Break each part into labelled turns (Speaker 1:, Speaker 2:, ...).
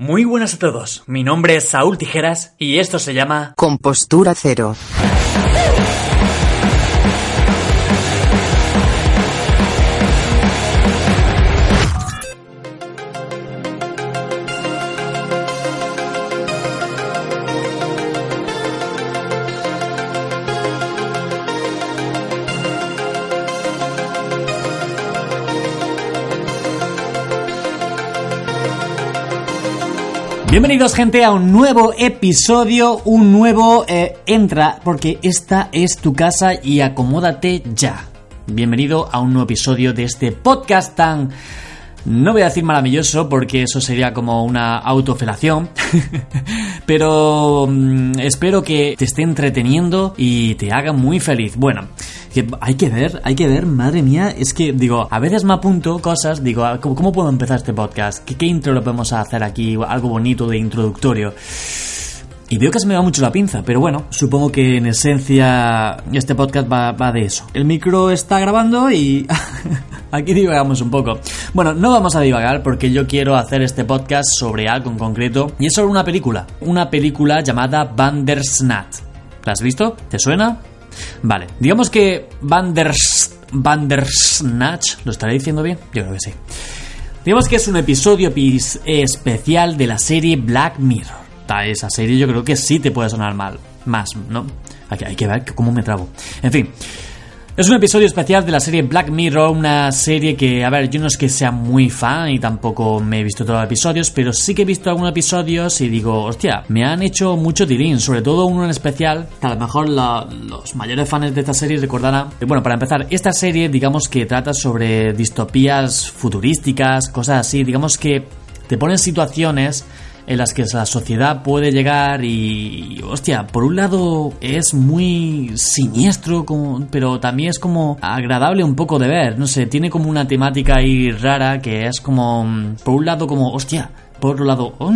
Speaker 1: Muy buenas a todos, mi nombre es Saúl Tijeras y esto se llama
Speaker 2: Compostura cero.
Speaker 1: Bienvenidos gente a un nuevo episodio, un nuevo eh, entra, porque esta es tu casa y acomódate ya. Bienvenido a un nuevo episodio de este podcast tan... No voy a decir maravilloso porque eso sería como una autofelación, pero mm, espero que te esté entreteniendo y te haga muy feliz. Bueno, hay que ver, hay que ver, madre mía, es que digo, a veces me apunto cosas, digo, ah, ¿cómo, puedo empezar este podcast? ¿Qué, ¿Qué intro lo podemos hacer aquí? Algo bonito de introductorio. Y veo que se me va mucho la pinza, pero bueno, supongo que en esencia este podcast va, va de eso. El micro está grabando y aquí divagamos un poco. Bueno, no vamos a divagar porque yo quiero hacer este podcast sobre algo en concreto y es sobre una película. Una película llamada Bandersnatch. ¿La has visto? ¿Te suena? Vale, digamos que Banders, Bandersnatch, ¿lo estaré diciendo bien? Yo creo que sí. Digamos que es un episodio pis- especial de la serie Black Mirror. Esa serie yo creo que sí te puede sonar mal, más, ¿no? Hay que, hay que ver cómo me trabo. En fin, es un episodio especial de la serie Black Mirror, una serie que, a ver, yo no es que sea muy fan y tampoco me he visto todos los episodios, pero sí que he visto algunos episodios y digo, hostia, me han hecho mucho tirín, sobre todo uno en especial, que a lo mejor los mayores fans de esta serie recordarán. Eh, Bueno, para empezar, esta serie, digamos que trata sobre distopías futurísticas, cosas así, digamos que te ponen situaciones en las que la sociedad puede llegar y, hostia, por un lado es muy siniestro, pero también es como agradable un poco de ver, no sé, tiene como una temática ahí rara que es como, mm, por un lado como, hostia, por otro lado, oh.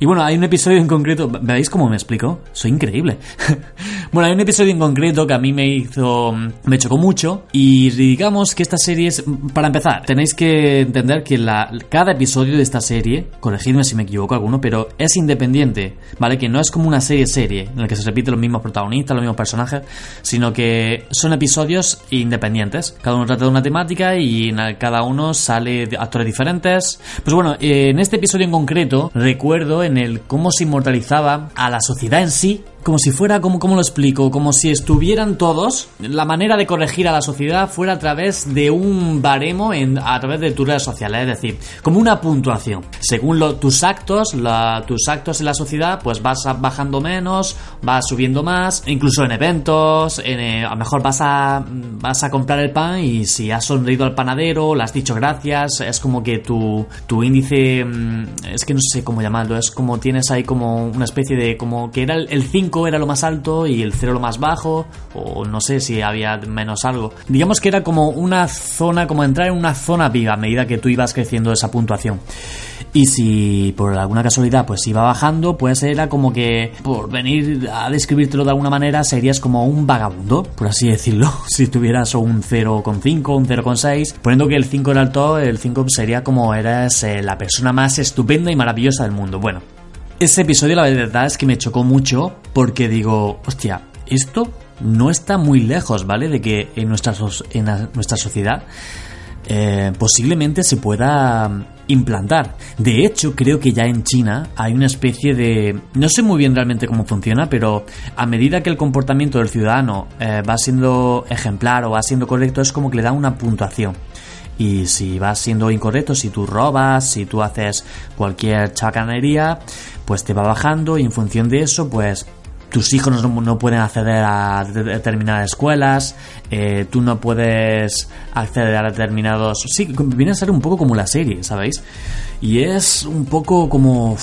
Speaker 1: Y bueno, hay un episodio en concreto, ¿veis cómo me explico? Soy increíble. bueno, hay un episodio en concreto que a mí me hizo, me chocó mucho y digamos que esta serie es, para empezar, tenéis que entender que la, cada episodio de esta serie, corregidme si me equivoco alguno, pero es independiente, ¿vale? Que no es como una serie-serie en la que se repiten los mismos protagonistas, los mismos personajes, sino que son episodios independientes. Cada uno trata de una temática y en cada uno sale actores diferentes. Pues bueno, eh, en este episodio en concreto recuerdo en el cómo se inmortalizaba a la sociedad en sí como si fuera, como, ¿cómo lo explico? Como si estuvieran todos, la manera de corregir a la sociedad fuera a través de un baremo en, a través de tus redes sociales, es decir, como una puntuación. Según lo- tus actos, la- tus actos en la sociedad, pues vas bajando menos, vas subiendo más, incluso en eventos, en, eh, a lo mejor vas a, vas a comprar el pan y si has sonreído al panadero, le has dicho gracias, es como que tu, tu índice, mm, es que no sé cómo llamarlo, es como tienes ahí como una especie de, como que era el- el 5 era lo más alto y el 0 lo más bajo, o no sé si había menos algo. Digamos que era como una zona, como entrar en una zona viva a medida que tú ibas creciendo esa puntuación. Y si por alguna casualidad pues iba bajando, pues era como que, por venir a describírtelo de alguna manera, serías como un vagabundo, por así decirlo. Si tuvieras un 0,5, un 0,6, poniendo que el 5 era alto, el 5 sería como eras eh, la persona más estupenda y maravillosa del mundo. Bueno, ese episodio la verdad es que me chocó mucho porque digo, hostia, esto no está muy lejos, ¿vale? De que en nuestra, en nuestra sociedad eh, posiblemente se pueda mm, implantar. De hecho, creo que ya en China hay una especie de... No sé muy bien realmente cómo funciona, pero a medida que el comportamiento del ciudadano eh, va siendo ejemplar o va siendo correcto, es como que le da una puntuación. Y si vas siendo incorrecto, si tú robas, si tú haces cualquier chacanería, pues te va bajando y en función de eso, pues tus hijos no, no pueden acceder a de- determinadas escuelas, eh, tú no puedes acceder a determinados... Sí, viene a ser un poco como la serie, ¿sabéis? Y es un poco como...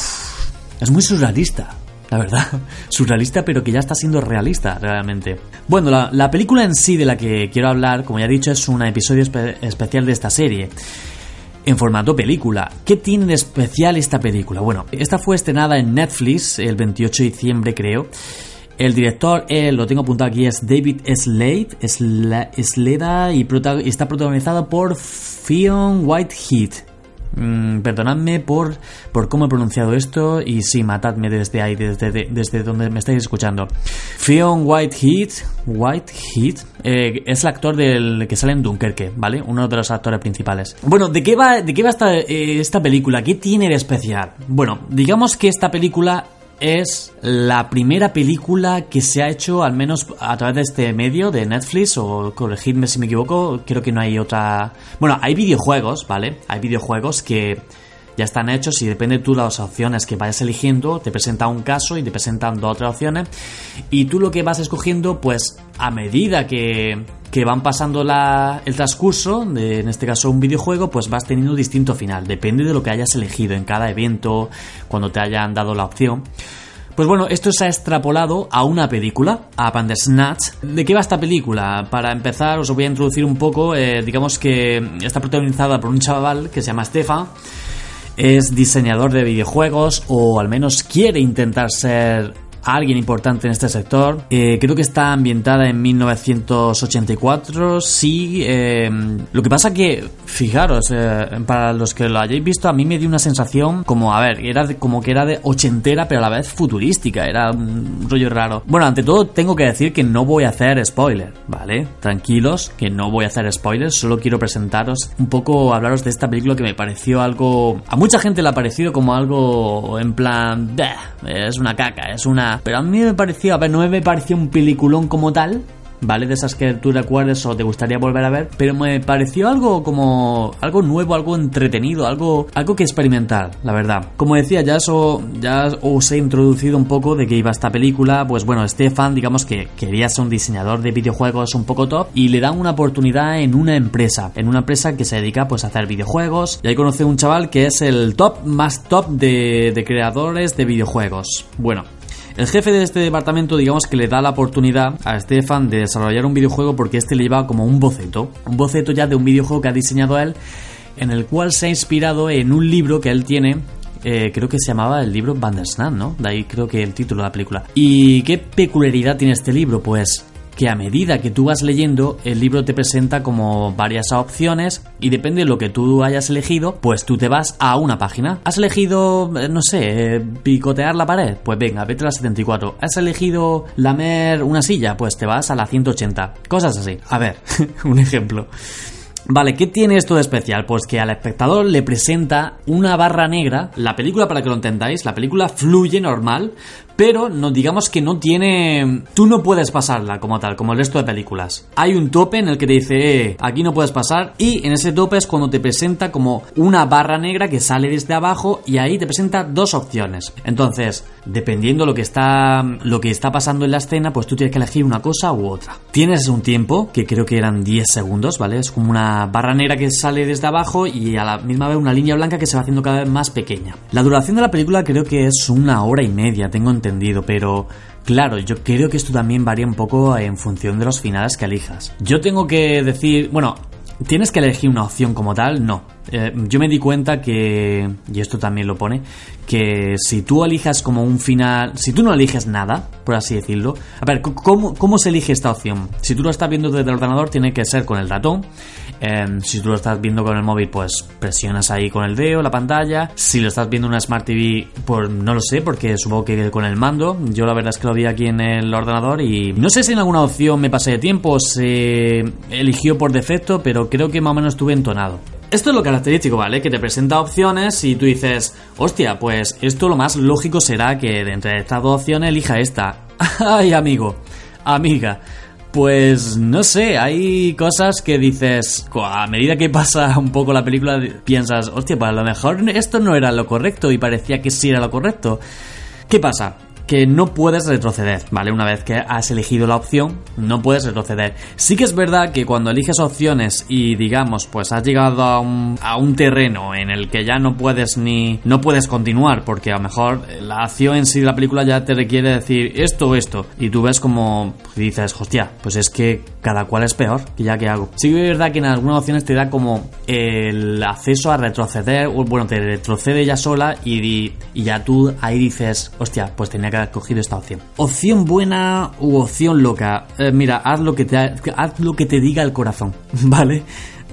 Speaker 1: Es muy surrealista, la verdad. Surrealista, pero que ya está siendo realista, realmente. Bueno, la, la película en sí de la que quiero hablar, como ya he dicho, es un episodio espe- especial de esta serie. En formato película. ¿Qué tiene de especial esta película? Bueno, esta fue estrenada en Netflix el 28 de diciembre, creo. El director, eh, lo tengo apuntado aquí, es David Slade, y, y está protagonizado por Fionn Whitehead. Mm, perdonadme por, por cómo he pronunciado esto y sí, matadme desde ahí, desde, desde donde me estáis escuchando. Fionn Whitehead, Whitehead eh, es el actor del que sale en Dunkerque, ¿vale? Uno de los actores principales. Bueno, ¿de qué va, de qué va esta, eh, esta película? ¿Qué tiene de especial? Bueno, digamos que esta película es la primera película que se ha hecho, al menos a través de este medio, de Netflix, o corregidme si me equivoco, creo que no hay otra... Bueno, hay videojuegos, ¿vale? Hay videojuegos que ya están hechos y depende tú de las opciones que vayas eligiendo, te presenta un caso y te presentan dos otras opciones y tú lo que vas escogiendo, pues a medida que, que van pasando la, el transcurso, en este caso un videojuego, pues vas teniendo un distinto final, depende de lo que hayas elegido en cada evento, cuando te hayan dado la opción. Pues bueno, esto se ha extrapolado a una película, a Bandersnatch. ¿De qué va esta película? Para empezar, os voy a introducir un poco. Eh, digamos que está protagonizada por un chaval que se llama Stefan. Es diseñador de videojuegos, o al menos quiere intentar ser alguien importante en este sector. Eh, creo que está ambientada en 1984. Sí, eh, lo que pasa que, fijaros, eh, para los que lo hayáis visto, a mí me dio una sensación como, a ver, era como que era de ochentera, pero a la vez futurística. Era un rollo raro. Bueno, ante todo, tengo que decir que no voy a hacer spoiler, ¿vale? Tranquilos, que no voy a hacer spoilers. Solo quiero presentaros un poco, hablaros de esta película que me pareció algo. A mucha gente le ha parecido como algo en plan. Es una caca, es una pero a mí me pareció, a ver, no me pareció un peliculón como tal, ¿vale? De esas que tú recuerdes o te gustaría volver a ver, pero me pareció algo como algo nuevo, algo entretenido, algo algo que experimentar, la verdad. Como decía, ya eso ya os he introducido un poco de que iba esta película, pues bueno, Stefan, digamos que quería ser un diseñador de videojuegos un poco top y le dan una oportunidad en una empresa, en una empresa que se dedica pues a hacer videojuegos y ahí conoce un chaval que es el top más top de, de creadores de videojuegos. Bueno, el jefe de este departamento, digamos que le da la oportunidad a Stefan de desarrollar un videojuego porque este le lleva como un boceto. Un boceto ya de un videojuego que ha diseñado él, en el cual se ha inspirado en un libro que él tiene eh, creo que se llamaba el libro Bandersnatch, ¿no? De ahí creo que el título de la película. ¿Y qué peculiaridad tiene este libro? Pues que a medida que tú vas leyendo, el libro te presenta como varias opciones y depende de lo que tú hayas elegido, pues tú te vas a una página. ¿Has elegido, eh, no sé, picotear la pared? Pues venga, vete a la 74. ¿Has elegido lamer una silla? Pues te vas a la 180. Cosas así. A ver, un ejemplo. Vale, ¿qué tiene esto de especial? Pues que al espectador le presenta una barra negra. La película, para que lo entendáis, la película fluye normal, pero no digamos que no tiene tú no puedes pasarla como tal como el resto de películas. Hay un tope en el que te dice eh, aquí no puedes pasar y en ese tope es cuando te presenta como una barra negra que sale desde abajo y ahí te presenta dos opciones. Entonces dependiendo lo que está lo que está pasando en la escena pues tú tienes que elegir una cosa u otra. Tienes un tiempo que creo que eran 10 segundos vale es como una barra negra que sale desde abajo y a la misma vez una línea blanca que se va haciendo cada vez más pequeña. La duración de la película creo que es una hora y media tengo entendido, pero claro, yo creo que esto también varía un poco en función de los finales que elijas. Yo tengo que decir, bueno, ¿Tienes que elegir una opción como tal? No. Eh, yo me di cuenta que, y esto también lo pone, que si tú elijas como un final, si tú no eliges nada, por así decirlo, a ver, ¿cómo, cómo se elige esta opción? Si tú lo estás viendo desde el ordenador, tiene que ser con el ratón. Em, si tú lo estás viendo con el móvil, pues presionas ahí con el dedo la pantalla. Si lo estás viendo en una Smart TV, pues no lo sé, porque supongo que con el mando. Yo la verdad es que lo vi aquí en el ordenador y no sé si en alguna opción me pasé de tiempo o se eligió por defecto, pero creo que más o menos estuve entonado. Esto es lo característico, ¿vale? Que te presenta opciones y tú dices, hostia, pues esto lo más lógico será que de entre estas dos opciones elija esta. Ay, amigo, amiga. Pues no sé, hay cosas que dices, a medida que pasa un poco la película, piensas, hostia, pues a lo mejor esto no era lo correcto y parecía que sí era lo correcto. ¿Qué pasa? Que no puedes retroceder, ¿vale? Una vez que has elegido la opción, no puedes retroceder. Sí que es verdad que cuando eliges opciones y digamos, pues has llegado a un, a un terreno en el que ya no puedes ni no puedes continuar porque a lo mejor la acción en sí de la película ya te requiere decir esto o esto y tú ves como dices, hostia, pues es que cada cual es peor, que ya que hago. Sí que es verdad que en algunas opciones te da como el acceso a retroceder, o bueno, te retrocede ya sola y, y ya tú ahí dices, hostia, pues tenía que cogido esta opción. Opción buena u opción loca. Eh, mira, haz lo, que te, haz lo que te diga el corazón, ¿vale?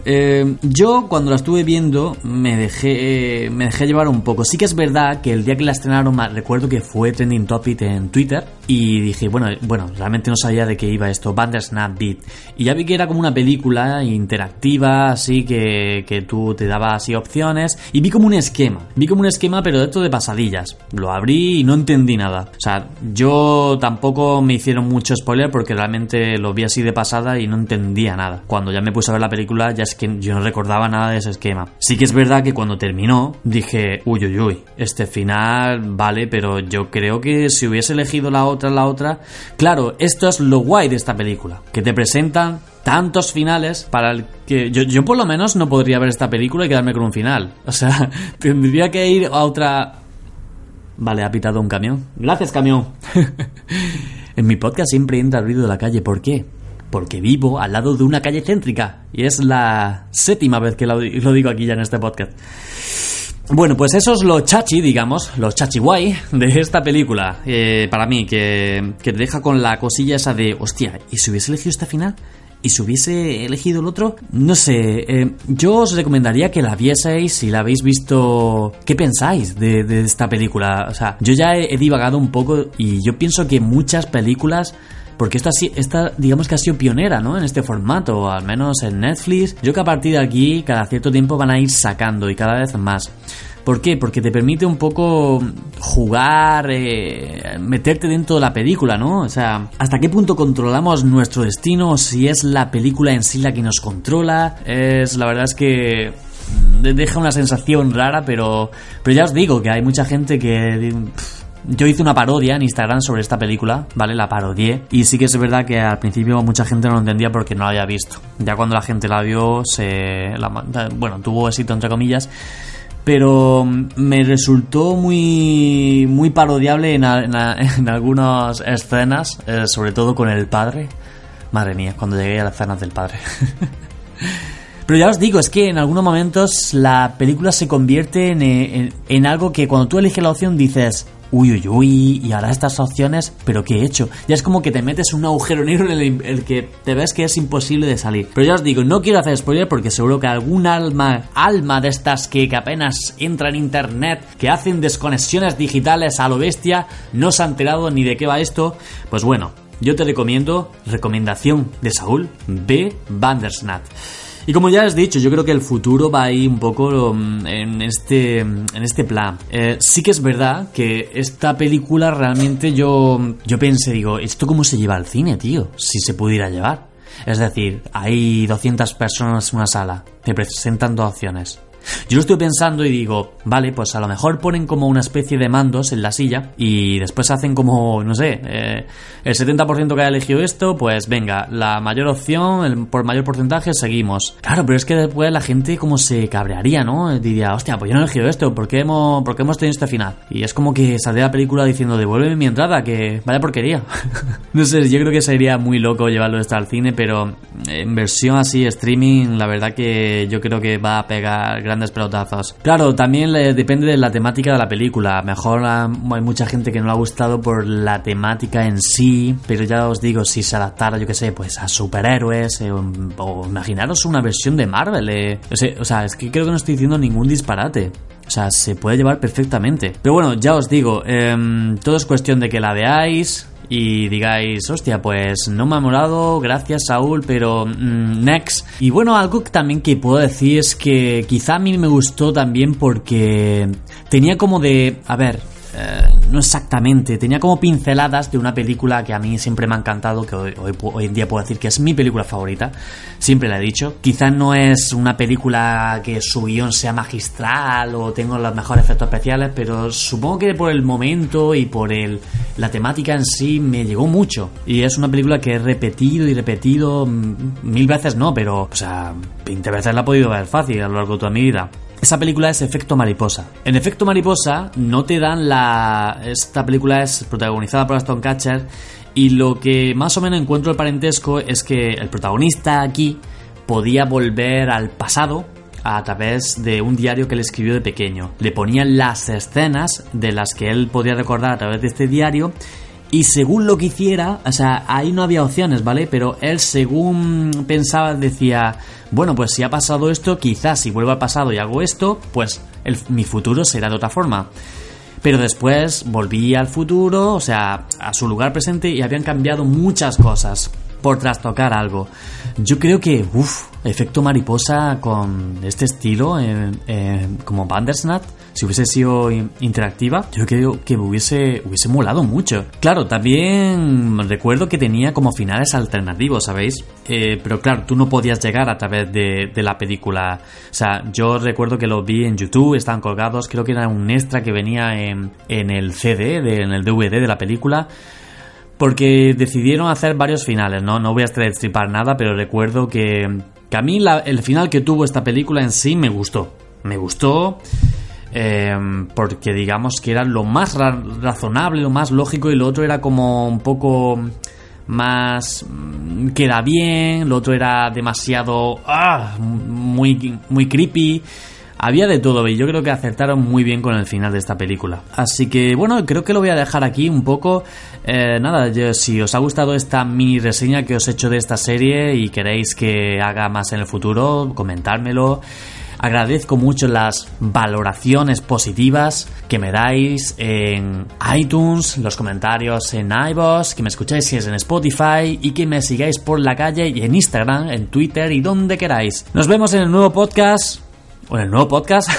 Speaker 1: Eh, yo cuando la estuve viendo me dejé, me dejé llevar un poco. Sí que es verdad que el día que la estrenaron recuerdo que fue trending topic en Twitter y dije, bueno, bueno, realmente no sabía de qué iba esto, Bandersnatch Beat. Y ya vi que era como una película interactiva, así que, que tú te dabas así opciones y vi como un esquema. Vi como un esquema pero esto de pasadillas. Lo abrí y no entendí nada. O sea, yo tampoco me hicieron mucho spoiler porque realmente lo vi así de pasada y no entendía nada. Cuando ya me puse a ver la película ya que yo no recordaba nada de ese esquema. Sí que es verdad que cuando terminó dije, uy, uy, uy, este final vale, pero yo creo que si hubiese elegido la otra, la otra... Claro, esto es lo guay de esta película, que te presentan tantos finales para el que yo, yo por lo menos no podría ver esta película y quedarme con un final. O sea, tendría que ir a otra... Vale, ha pitado un camión. Gracias, camión. en mi podcast siempre entra el ruido de la calle. ¿Por qué? porque vivo al lado de una calle céntrica y es la séptima vez que lo, digo aquí ya en este podcast. Bueno, pues eso es lo chachi, digamos, lo chachi guay de esta película. Eh, para mí, que, que, te deja con la cosilla esa de, hostia, ¿y si hubiese elegido esta final? ¿Y si hubiese elegido el otro? No sé, eh, yo os recomendaría que la vieseis si la habéis visto. ¿Qué pensáis de, de esta película? O sea, yo ya he divagado un poco y yo pienso que muchas películas porque esta, esta digamos que ha sido pionera, ¿no? En este formato, al menos en Netflix. Yo que a partir de aquí, cada cierto tiempo van a ir sacando y cada vez más. ¿Por qué? Porque te permite un poco jugar, eh, meterte dentro de la película, ¿no? O sea, ¿hasta qué punto controlamos nuestro destino? O si es la película en sí la que nos controla. Es, la verdad es que deja una sensación rara, pero, pero ya os digo que hay mucha gente que... Yo hice una parodia en Instagram sobre esta película, ¿vale? La parodié. Y sí que es verdad que al principio mucha gente no lo entendía porque no la había visto. Ya cuando la gente la vio, se. bueno, tuvo éxito entre comillas. Pero me resultó muy. muy parodiable en, algunas escenas, eh, sobre todo con el padre. Madre mía, cuando llegué a las escenas del padre. Pero ya os digo, es que en algunos momentos la película se convierte en, en, algo que cuando tú eliges la opción dices, uy, uy, uy, y ahora estas opciones, pero ¿qué he hecho? Ya es como que te metes un agujero negro en el, que te ves que es imposible de salir. Pero ya os digo, no quiero hacer spoiler porque seguro que algún alma, alma de estas que, apenas entra en internet, que hacen desconexiones digitales a lo bestia, no se ha enterado ni de qué va esto. Pues bueno, yo te recomiendo, recomendación de Saúl, B. Bandersnatch. Y como ya has dicho, yo creo que el futuro va ahí un poco um, en este, en este plan. Eh, sí que es verdad que esta película realmente yo, yo pensé, digo, ¿esto cómo se lleva al cine, tío? Si se pudiera llevar. Es decir, hay 200 personas en una sala, te presentan dos opciones. Yo lo estoy pensando y digo, vale, pues a lo mejor ponen como una especie de mandos en la silla y después hacen como, no sé, eh, el 70% que haya elegido esto, pues venga, la mayor opción, el por mayor porcentaje, seguimos. Claro, pero es que después la gente como se cabrearía, ¿no? Diría, hostia, pues yo no he elegido esto, ¿por qué hemos, por qué hemos tenido este final? Y es como que saldría la película diciendo, devuélveme mi entrada, que vaya porquería. no sé, yo creo que sería muy loco llevarlo esto al cine, pero en versión así, streaming, la verdad que yo creo que va a pegar grandes pelotazos. Claro, también depende de la temática de la película. Mejor hay mucha gente que no le ha gustado por la temática en sí, pero ya os digo, si se adaptara, yo que sé, pues a superhéroes, eh, o, imaginaros una versión de Marvel. Eh. O, sea, es que creo que no estoy diciendo ningún disparate. O sea, se puede llevar perfectamente. Pero bueno, ya os digo, em, todo es cuestión de que la veáis, y digáis, hostia, pues no me ha molado, gracias Saúl, pero mm, next. Y bueno, algo también que puedo decir es que quizá a mí me gustó también porque tenía como de, a ver, eh, no exactamente, tenía como pinceladas de una película que a mí siempre me ha encantado, que hoy, hoy, en día puedo decir que es mi película favorita, siempre la he dicho. Quizás no es una película que su guion sea magistral o tenga los mejores efectos especiales, pero supongo que por el momento y por el, la temática en sí me llegó mucho. Y es una película que he repetido y repetido mm, mil veces, no, pero, o sea, 20 veces la he podido ver fácil a lo largo de toda mi vida. Esa película es Efecto Mariposa. En Efecto Mariposa no te dan la... Esta película es protagonizada por Aston Catcher y lo que más o menos encuentro el parentesco es que el protagonista aquí podía volver al pasado a través de un diario que él escribió de pequeño. Le ponían las escenas de las que él podía recordar a través de este diario y según lo que hiciera, o sea, ahí no había opciones, ¿vale? Pero él según pensaba decía, bueno, pues si ha pasado esto, quizás si vuelvo al pasado y hago esto, pues mi futuro será de otra forma. Pero después volví al futuro, o sea, a su lugar presente y habían cambiado muchas cosas por trastocar algo. Yo creo que, uff, efecto mariposa con este estilo, como Bandersnatch, si hubiese sido interactiva, yo creo que hubiese, hubiese molado mucho. Claro, también recuerdo que tenía como finales alternativos, ¿sabéis? Eh, pero claro, tú no podías llegar a través de, la película. O sea, yo recuerdo que lo vi en YouTube, estaban colgados, creo que era un extra que venía en, el CD, en el DVD de la película porque decidieron hacer varios finales, ¿no? No voy a estripar nada, pero recuerdo que, que a mí el final que tuvo esta película en sí me gustó. Me gustó eh, porque digamos que era lo más razonable, lo más lógico y lo otro era como un poco más mm, queda bien, lo otro era demasiado ah, muy muy creepy había de todo y yo creo que acertaron muy bien con el final de esta película. Así que bueno, creo que lo voy a dejar aquí un poco. Eh, nada, si os ha gustado esta mini reseña que os he hecho de esta serie y queréis que haga más en el futuro, comentármelo. Agradezco mucho las valoraciones positivas que me dais en iTunes, los comentarios en iVoox, que me escucháis si es en Spotify y que me sigáis por la calle y en Instagram, en Twitter y donde queráis. Nos vemos en el nuevo podcast. ¿O en el nuevo podcast?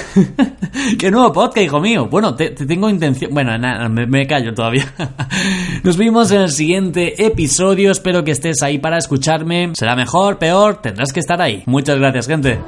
Speaker 1: ¿Qué nuevo podcast, hijo mío? Bueno, te, tengo intención... Bueno, me, me callo todavía. Nos vemos en el siguiente episodio. Espero que estés ahí para escucharme. Será mejor, peor, tendrás que estar ahí. Muchas gracias, gente.